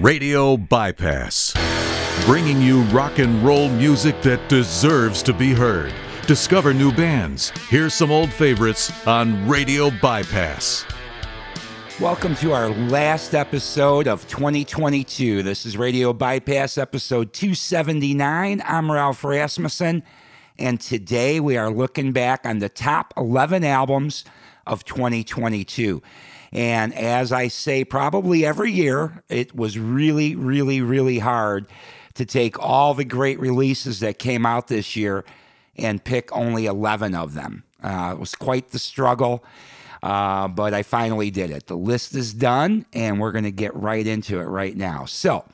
Radio Bypass, bringing you rock and roll music that deserves to be heard. Discover new bands. Hear some old favorites on Radio Bypass. Welcome to our last episode of 2022. This is Radio Bypass episode 279. I'm Ralph Rasmussen, and today we are looking back on the top 11 albums of 2022. And as I say, probably every year, it was really, really, really hard to take all the great releases that came out this year and pick only 11 of them. Uh, it was quite the struggle. Uh, but I finally did it. The list is done, and we're going to get right into it right now. So,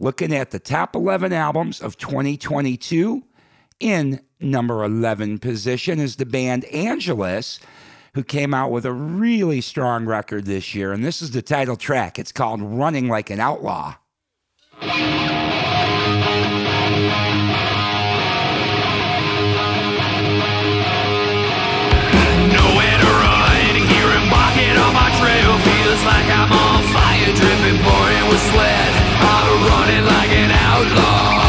looking at the top 11 albums of 2022, in number 11 position is the band Angelus, who came out with a really strong record this year. And this is the title track. It's called Running Like an Outlaw. Nowhere to run, here embarking on my trail Feels like I'm on fire, dripping, pouring with sweat I'm running like an outlaw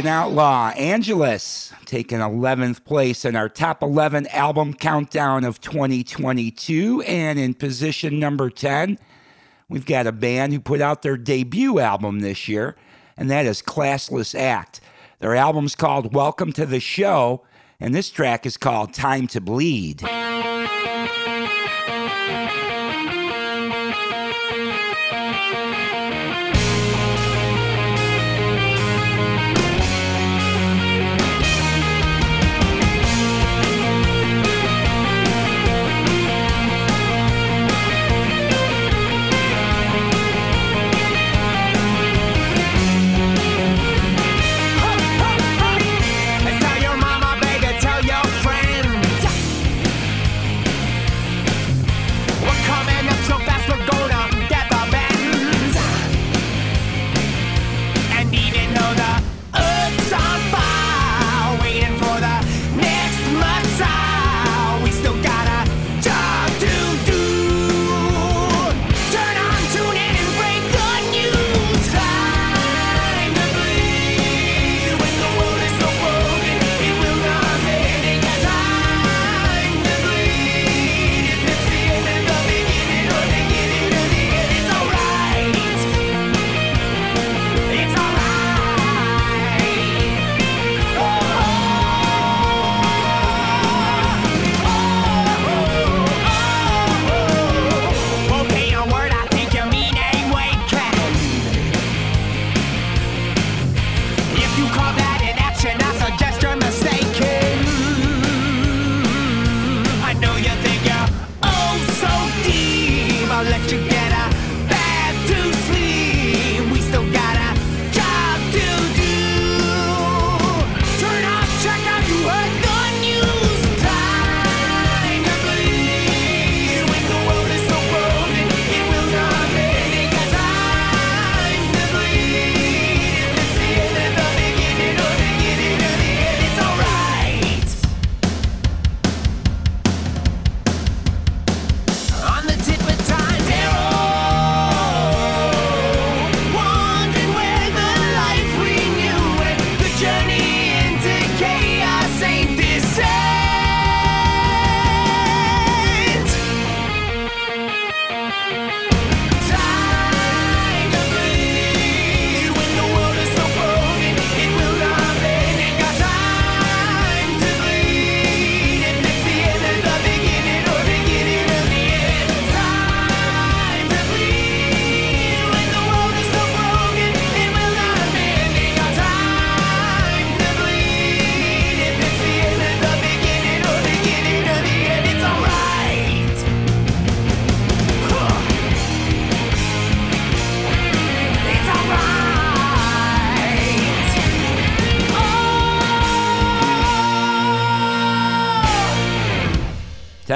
American Outlaw, Angelus, taking 11th place in our top 11 album countdown of 2022. And in position number 10, we've got a band who put out their debut album this year, and that is Classless Act. Their album's called Welcome to the Show, and this track is called Time to Bleed.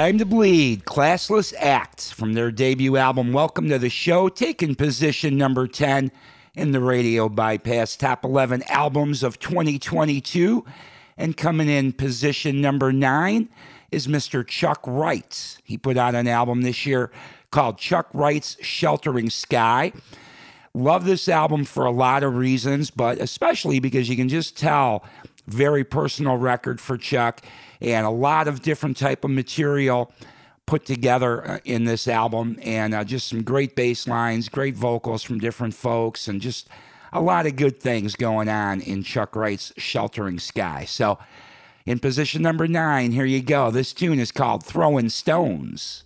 Time to Bleed, Classless Acts from their debut album. Welcome to the show, taking position number 10 in the Radio Bypass Top 11 Albums of 2022. And coming in position number 9 is Mr. Chuck Wrights. He put out an album this year called Chuck Wright's Sheltering Sky. Love this album for a lot of reasons, but especially because you can just tell very personal record for Chuck, and a lot of different type of material put together uh, in this album, and uh, just some great bass lines, great vocals from different folks, and just a lot of good things going on in Chuck Wright's Sheltering Sky. So, in position number nine, here you go. This tune is called Throwing Stones.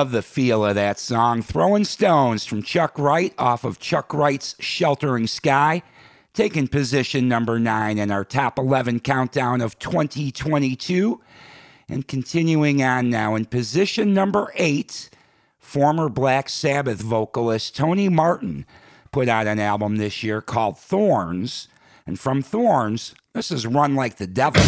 Love the feel of that song. Throwing Stones from Chuck Wright off of Chuck Wright's Sheltering Sky, taking position number nine in our top 11 countdown of 2022. And continuing on now in position number eight, former Black Sabbath vocalist Tony Martin put out an album this year called Thorns. And from Thorns, this is Run Like the Devil.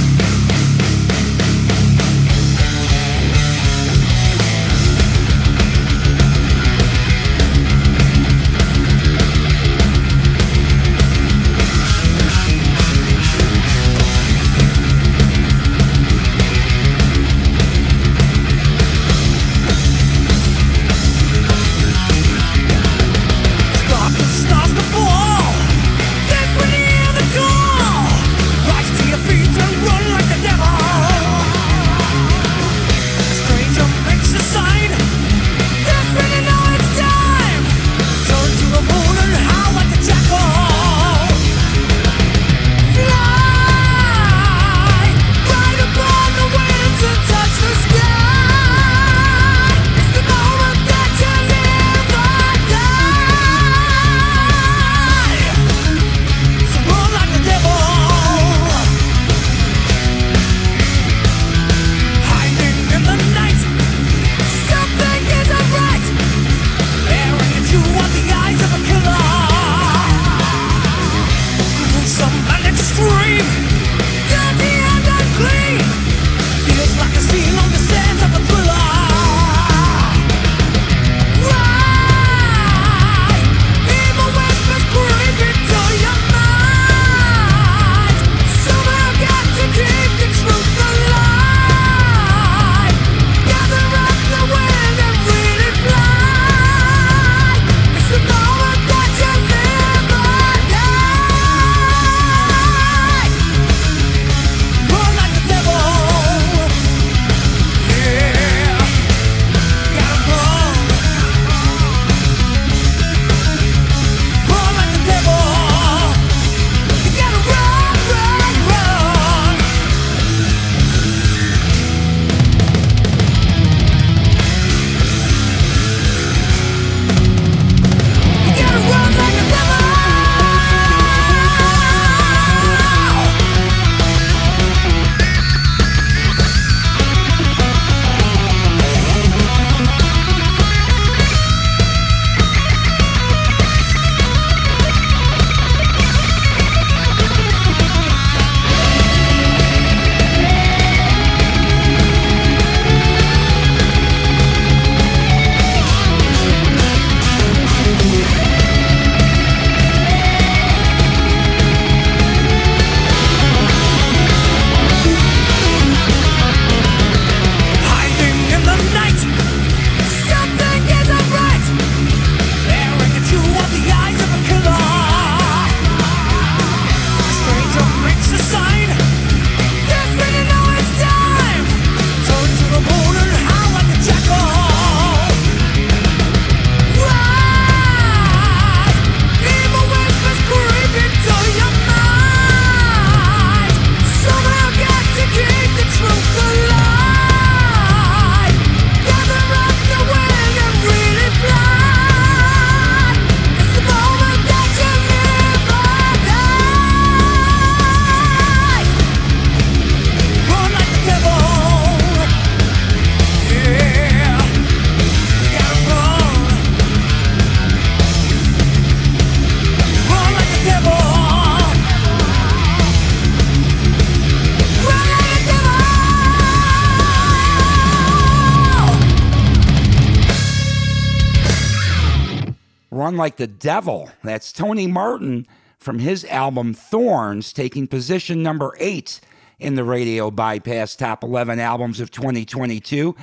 Like the Devil. That's Tony Martin from his album Thorns, taking position number eight in the Radio Bypass Top 11 Albums of 2022.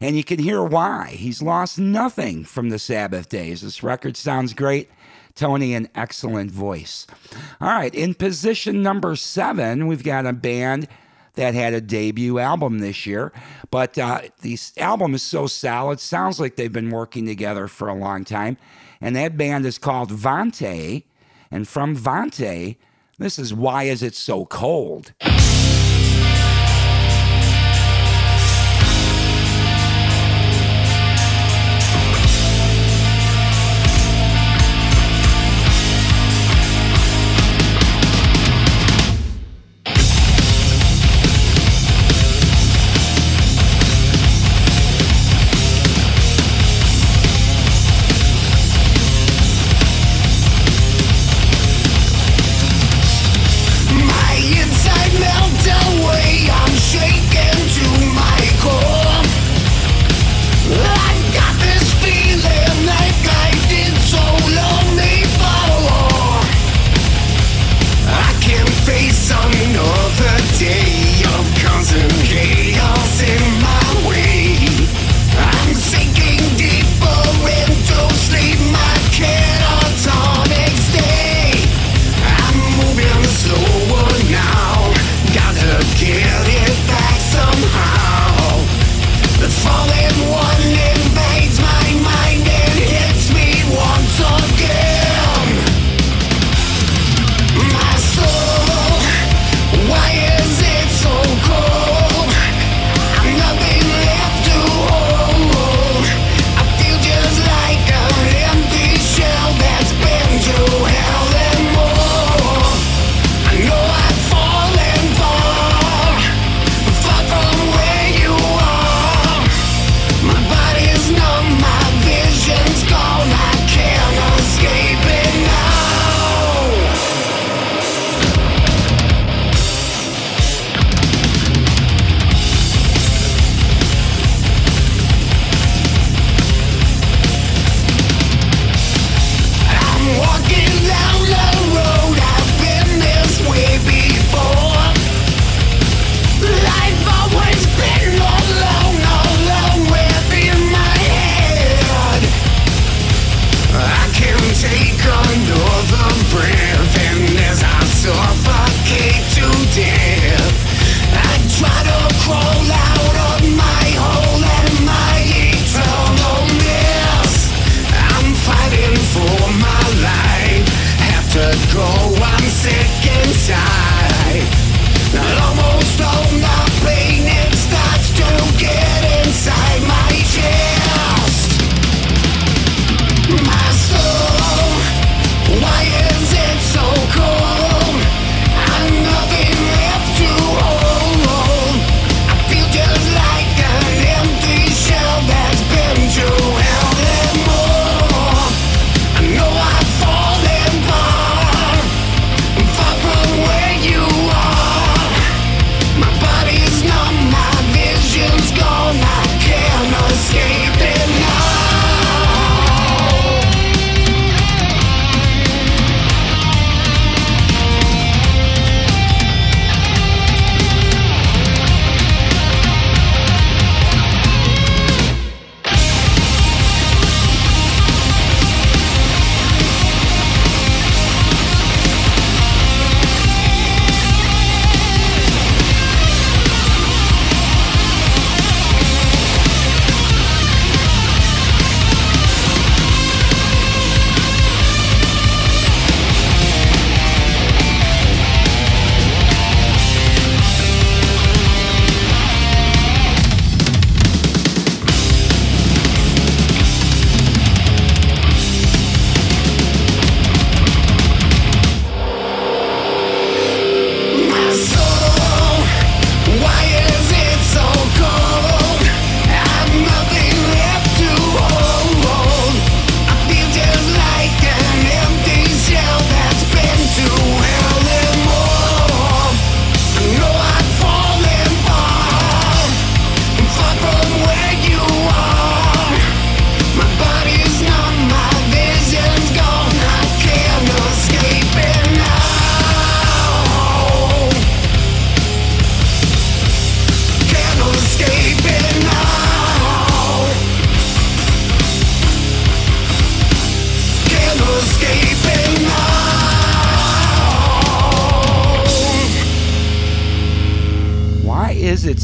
And you can hear why. He's lost nothing from the Sabbath days. This record sounds great. Tony, an excellent voice. All right, in position number seven, we've got a band that had a debut album this year. But uh, this album is so solid, sounds like they've been working together for a long time. And that band is called Vante. And from Vante, this is Why Is It So Cold?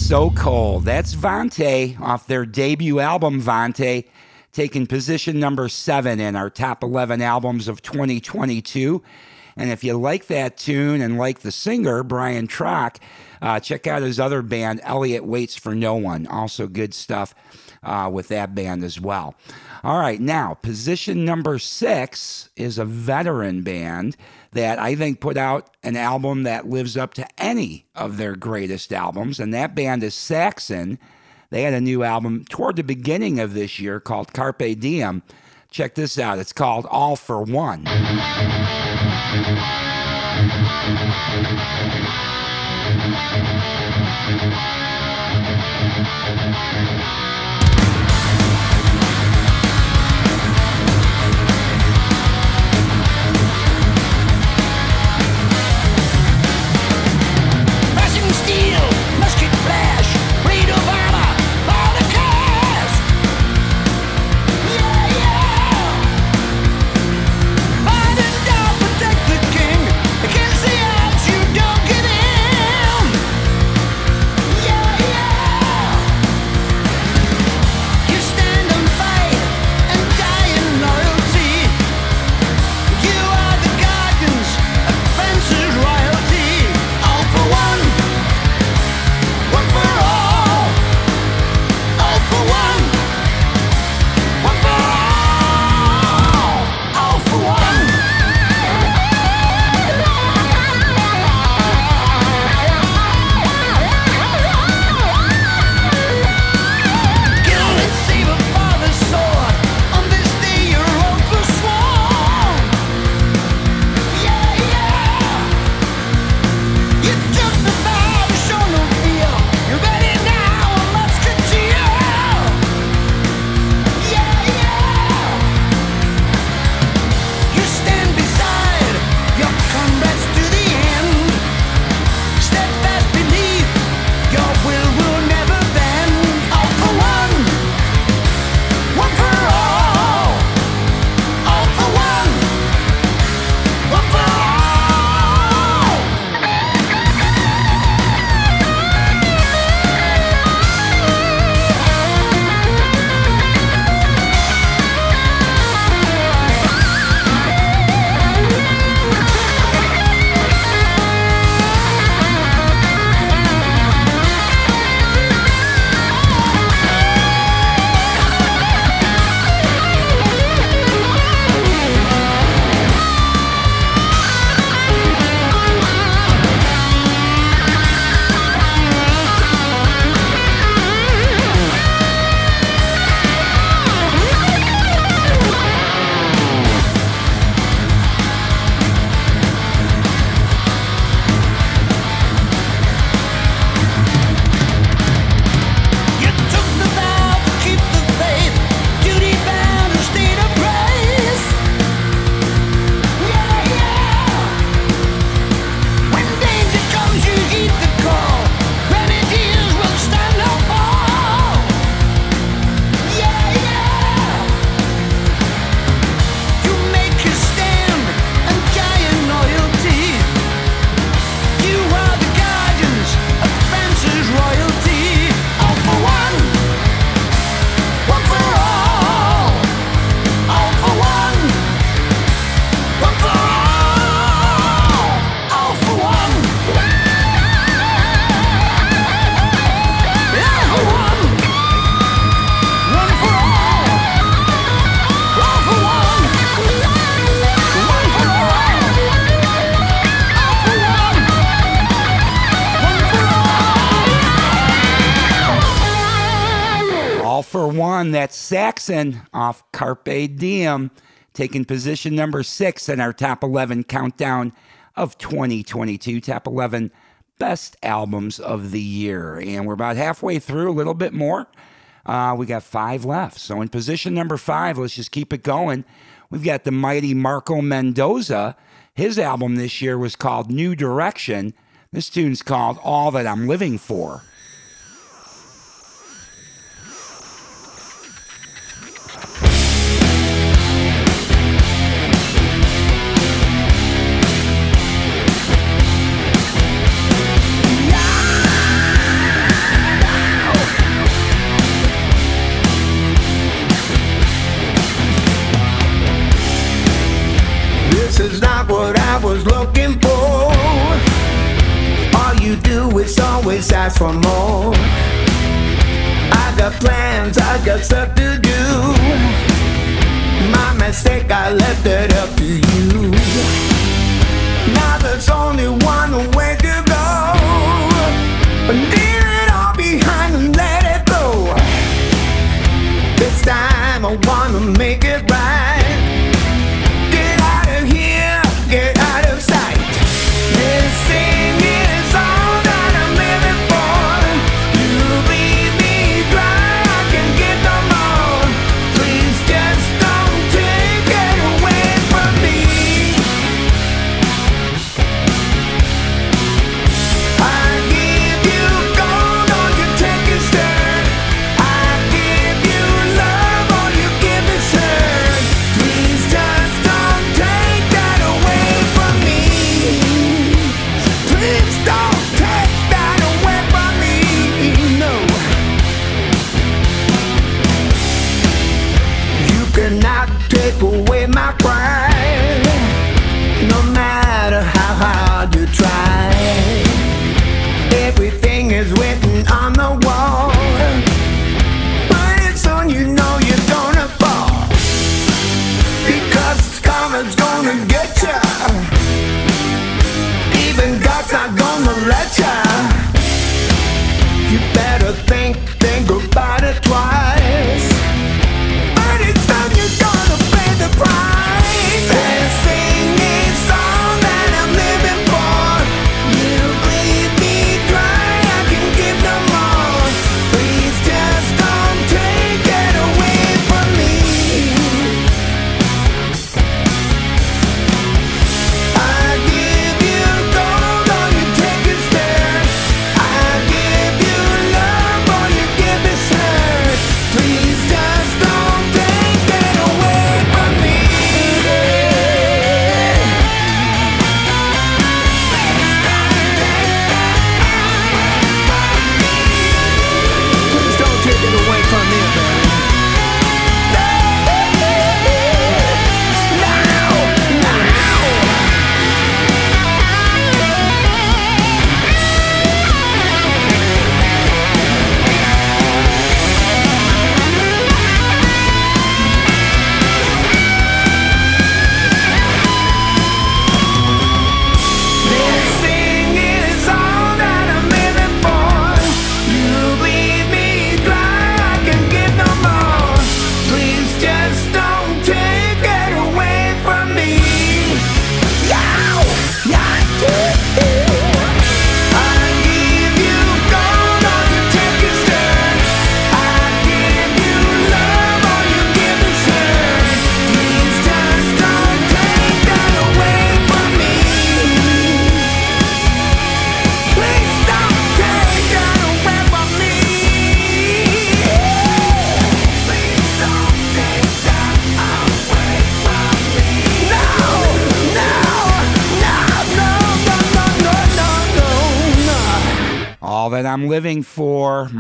So Cold? That's Vante off their debut album, Vante, taking position number seven in our top 11 albums of 2022. And if you like that tune and like the singer, Brian Trock, uh, check out his other band, Elliot Waits for No One. Also good stuff uh, with that band as well. All right, now, position number six is a veteran band that I think put out an album that lives up to any of their greatest albums, and that band is Saxon. They had a new album toward the beginning of this year called Carpe Diem. Check this out. It's called All for One. One, that's Saxon off Carpe Diem, taking position number six in our top 11 countdown of 2022. Top 11 best albums of the year. And we're about halfway through, a little bit more. Uh, we got five left. So in position number five, let's just keep it going. We've got the mighty Marco Mendoza. His album this year was called New Direction. This tune's called All That I'm Living For. What I was looking for. All you do is always ask for more. I got plans, I got stuff to do. My mistake, I left it up to you. Now there's only one way to go. Leave it all behind and let it go. This time I wanna make it right.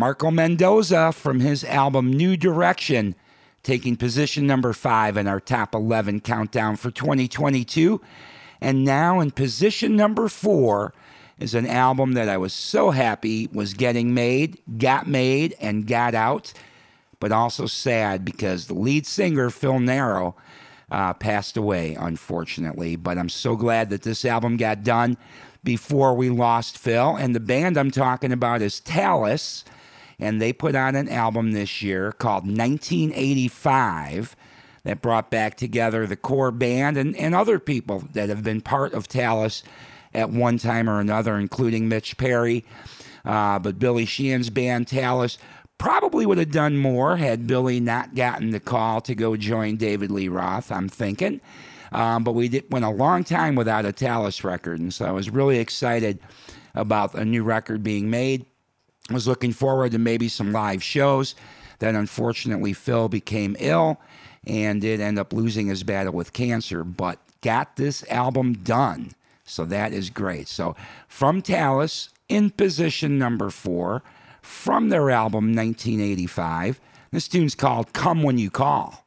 Marco Mendoza from his album New Direction, taking position number five in our top 11 countdown for 2022. And now in position number four is an album that I was so happy was getting made, got made, and got out, but also sad because the lead singer, Phil Naro, uh, passed away, unfortunately. But I'm so glad that this album got done before we lost Phil. And the band I'm talking about is Talas, and they put out an album this year called 1985 that brought back together the core band and, and other people that have been part of Talas at one time or another, including Mitch Perry. Uh, but Billy Sheehan's band, Talas, probably would have done more had Billy not gotten the call to go join David Lee Roth, I'm thinking. Um, but we did, went a long time without a Talas record, and so I was really excited about a new record being made. Was looking forward to maybe some live shows. Then, unfortunately, Phil became ill and did end up losing his battle with cancer, but got this album done. So that is great. So, from Talas, in position number four, from their album 1985, this tune's called Come When You Call.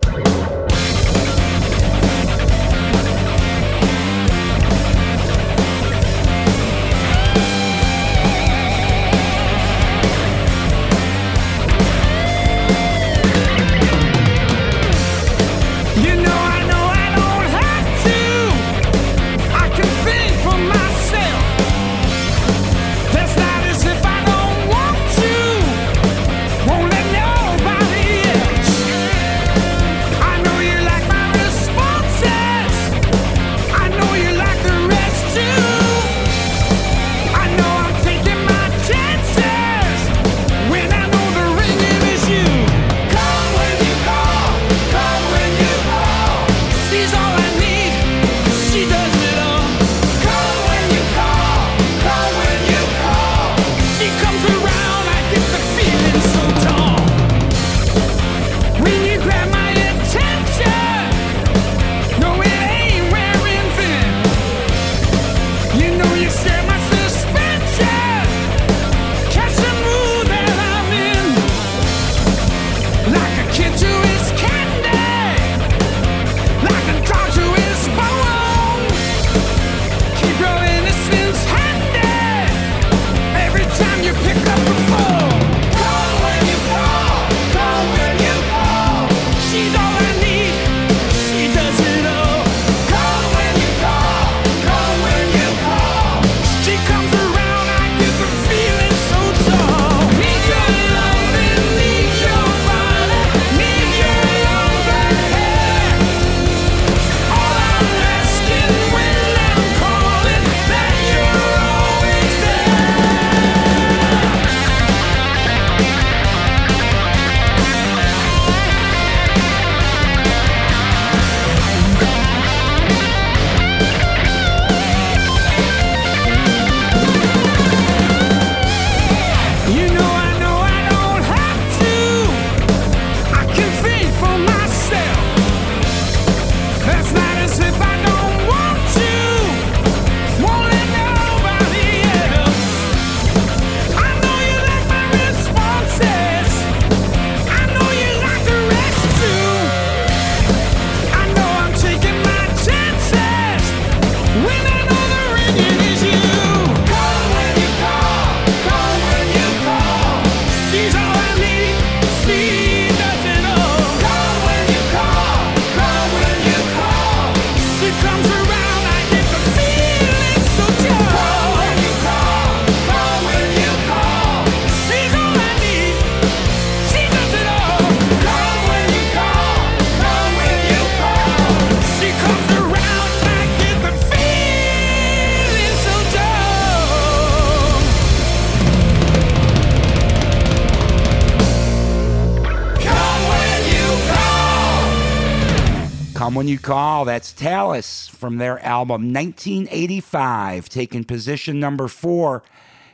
When You Call, that's Talas from their album 1985, taking position number four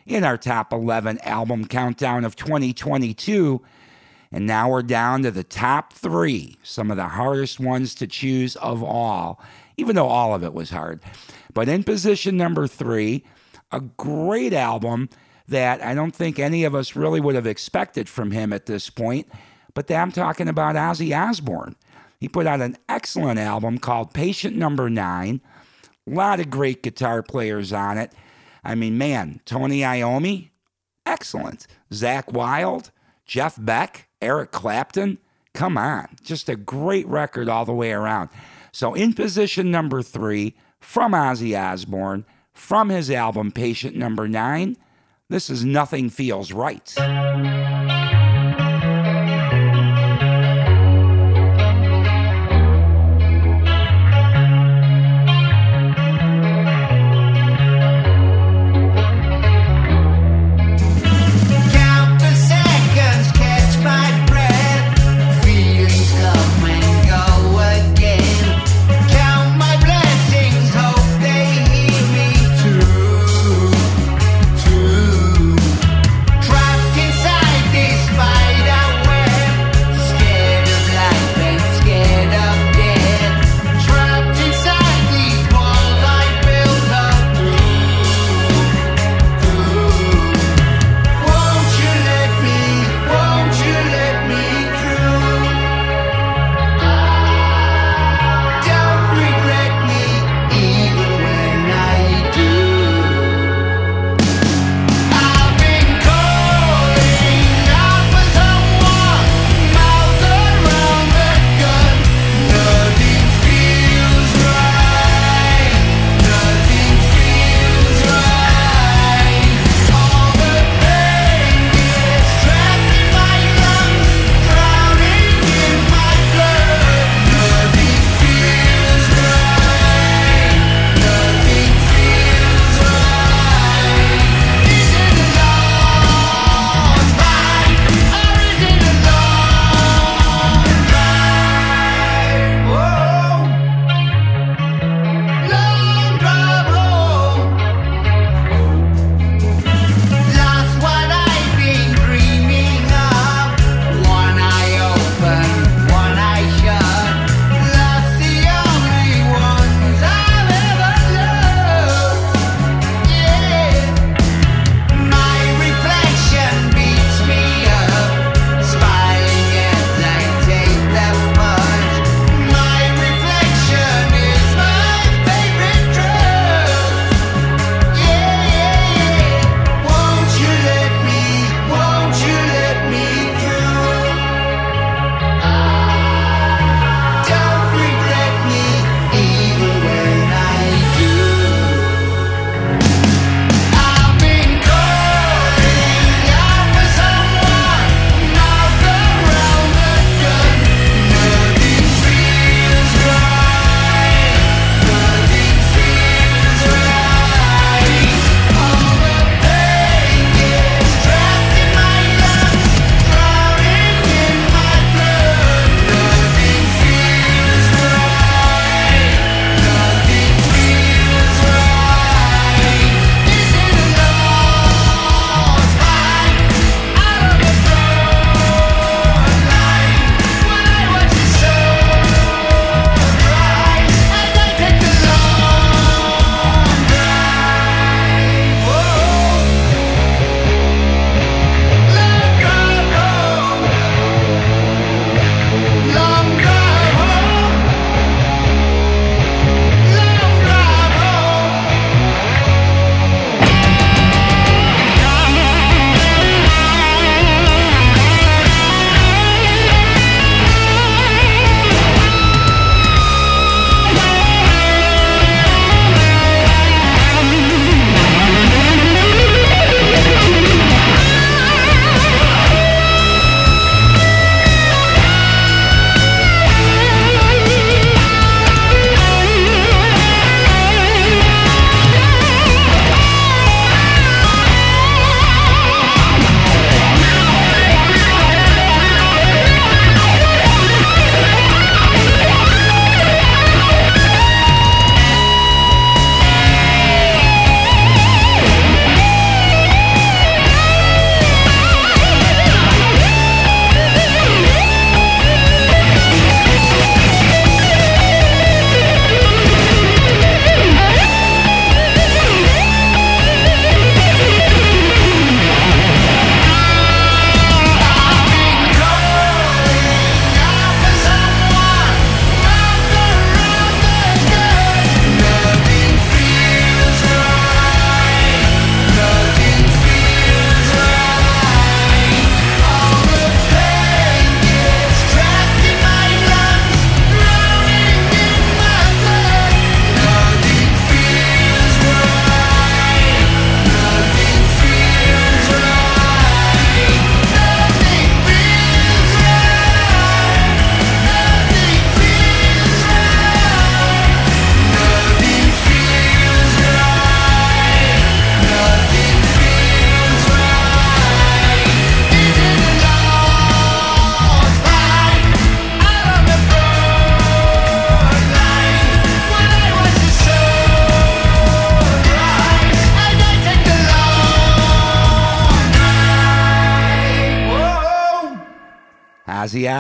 in our top 11 album countdown of 2022. And now we're down to the top three, some of the hardest ones to choose of all, even though all of it was hard. But in position number three, a great album that I don't think any of us really would have expected from him at this point. But I'm talking about Ozzy Osbourne. He put out an excellent album called Patient Number Nine. A lot of great guitar players on it. I mean, man, Tony Iommi, excellent. Zakk Wylde, Jeff Beck, Eric Clapton. Come on, just a great record all the way around. So, in position number three from Ozzy Osbourne, from his album Patient Number Nine, this is Nothing Feels Right.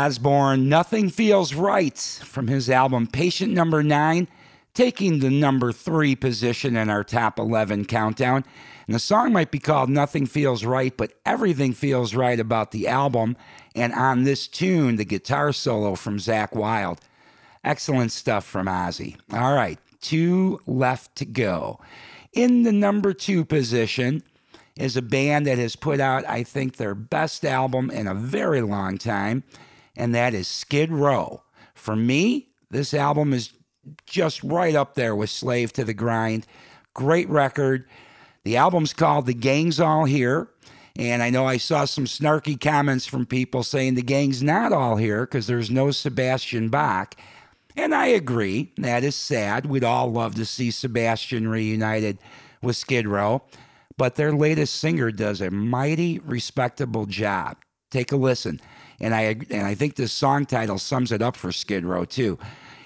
Ozzy Osbourne, Nothing Feels Right from his album Patient Number 9, taking the number 3 position in our top 11 countdown. And the song might be called Nothing Feels Right, but everything feels right about the album. And on this tune, the guitar solo from Zakk Wylde. Excellent stuff from Ozzy. All right, two left to go. In the number two position is a band that has put out, I think, their best album in a very long time, and that is Skid Row. For me, this album is just right up there with Slave to the Grind. Great record. The album's called The Gang's All Here. And I know I saw some snarky comments from people saying the gang's not all here because there's no Sebastian Bach. And I agree. That is sad. We'd all love to see Sebastian reunited with Skid Row. But their latest singer does a mighty respectable job. Take a listen. And I and I think this song title sums it up for Skid Row too.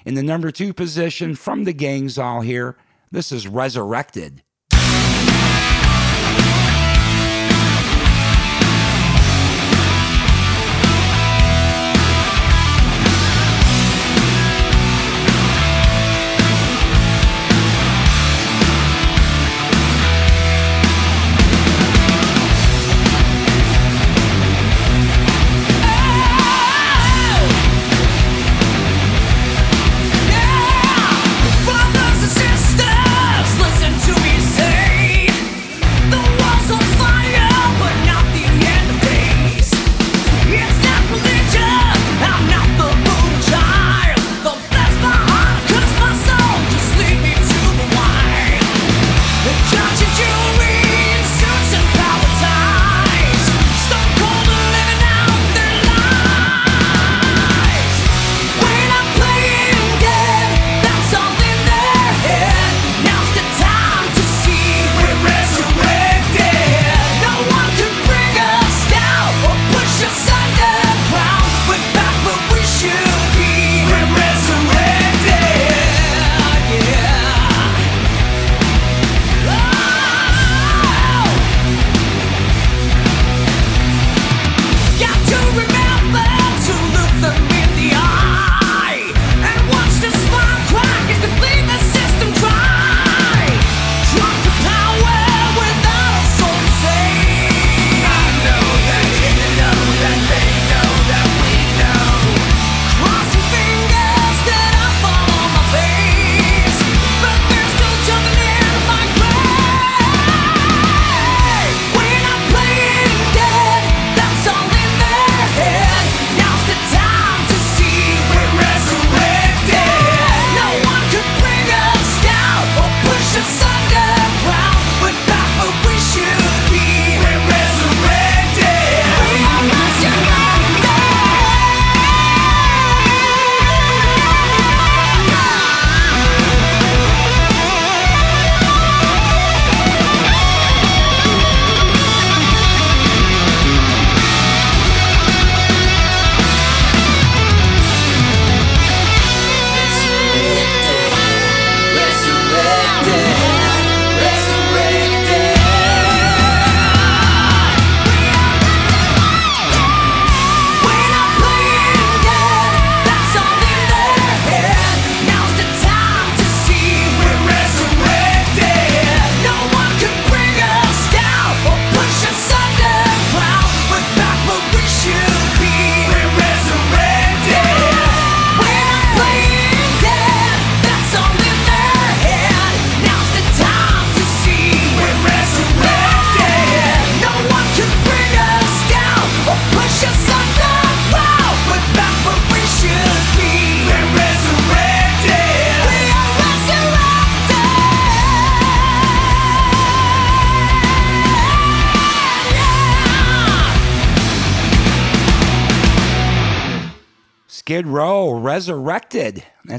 In the number two position from the gangs all here, this is Resurrected.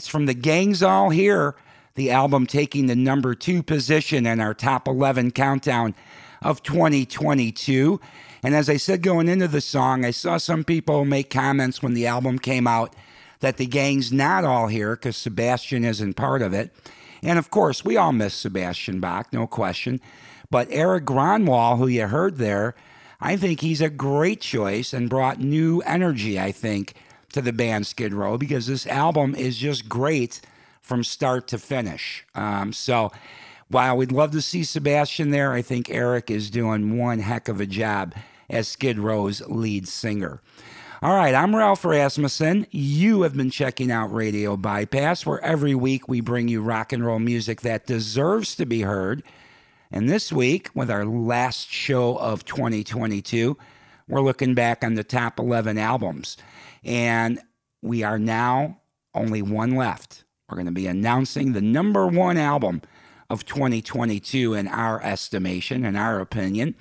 From the Gangs All Here, the album taking the number two position in our top 11 countdown of 2022. And as I said going into the song, I saw some people make comments when the album came out that the gang's not all here because Sebastian isn't part of it. And of course, we all miss Sebastian Bach, no question. But Erik Grönwall, who you heard there, I think he's a great choice and brought new energy, I think, to the band Skid Row because this album is just great from start to finish. Um, so while we'd love to see Sebastian there, I think Eric is doing one heck of a job as Skid Row's lead singer. All right, I'm Ralph Rasmussen. You have been checking out Radio Bypass, where every week we bring you rock and roll music that deserves to be heard. And this week, with our last show of 2022, we're looking back on the top 11 albums. And we are now only one left. We're going to be announcing the number one album of 2022 in our estimation, in our opinion.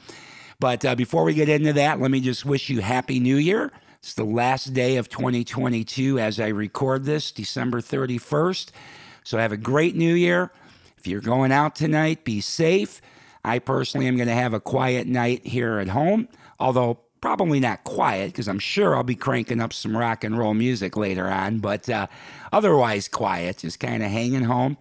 But uh, before we get into that, let me just wish you Happy New Year. It's the last day of 2022 as I record this, December 31st. So have a great new year. If you're going out tonight, be safe. I personally am going to have a quiet night here at home, although probably not quiet because I'm sure I'll be cranking up some rock and roll music later on, but uh, otherwise quiet, just kind of hanging home.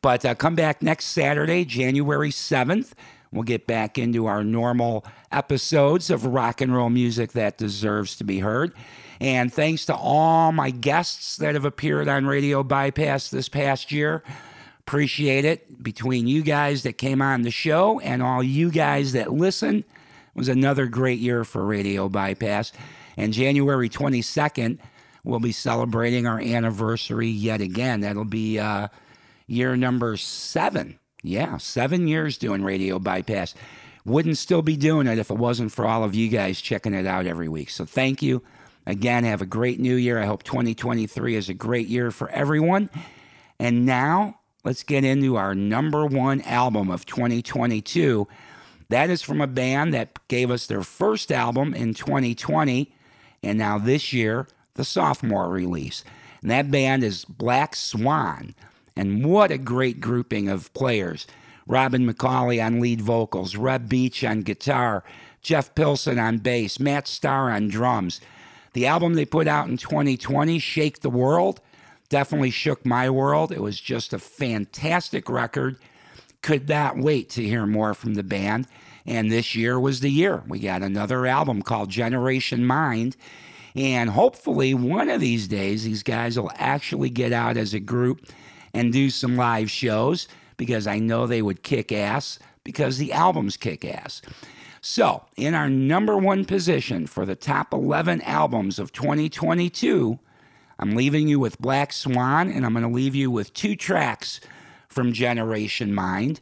But uh, come back next Saturday, January 7th. We'll get back into our normal episodes of rock and roll music that deserves to be heard. And thanks to all my guests that have appeared on Radio Bypass this past year. Appreciate it. Between you guys that came on the show and all you guys that listen, was another great year for Radio Bypass. And January 22nd, we'll be celebrating our anniversary yet again. That'll be uh, year number seven. Yeah, seven years doing Radio Bypass. Wouldn't still be doing it if it wasn't for all of you guys checking it out every week. So thank you. Again, have a great new year. I hope 2023 is a great year for everyone. And now let's get into our number one album of 2022. That is from a band that gave us their first album in 2020, and now this year, the sophomore release. And that band is Black Swan. And what a great grouping of players. Robin McAuley on lead vocals, Reb Beach on guitar, Jeff Pilson on bass, Matt Starr on drums. The album they put out in 2020, Shake the World, definitely shook my world. It was just a fantastic record. Could not wait to hear more from the band. And this year was the year. We got another album called Generation Mind. And hopefully, one of these days, these guys will actually get out as a group and do some live shows because I know they would kick ass because the albums kick ass. So, in our number one position for the top 11 albums of 2022, I'm leaving you with Black Swan, and I'm going to leave you with two tracks from Generation Mind.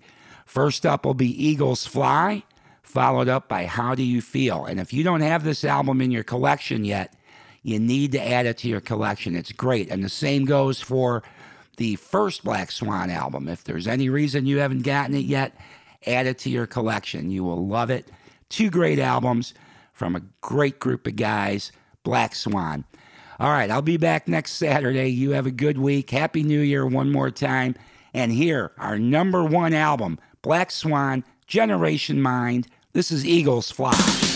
First up will be Eagles Fly, followed up by How Do You Feel? And if you don't have this album in your collection yet, you need to add it to your collection. It's great. And the same goes for the first Black Swan album. If there's any reason you haven't gotten it yet, add it to your collection. You will love it. Two great albums from a great group of guys, Black Swan. All right, I'll be back next Saturday. You have a good week. Happy New Year one more time. And here, our number one album, Black Swan, Generation Mind. This is Eagles Fly.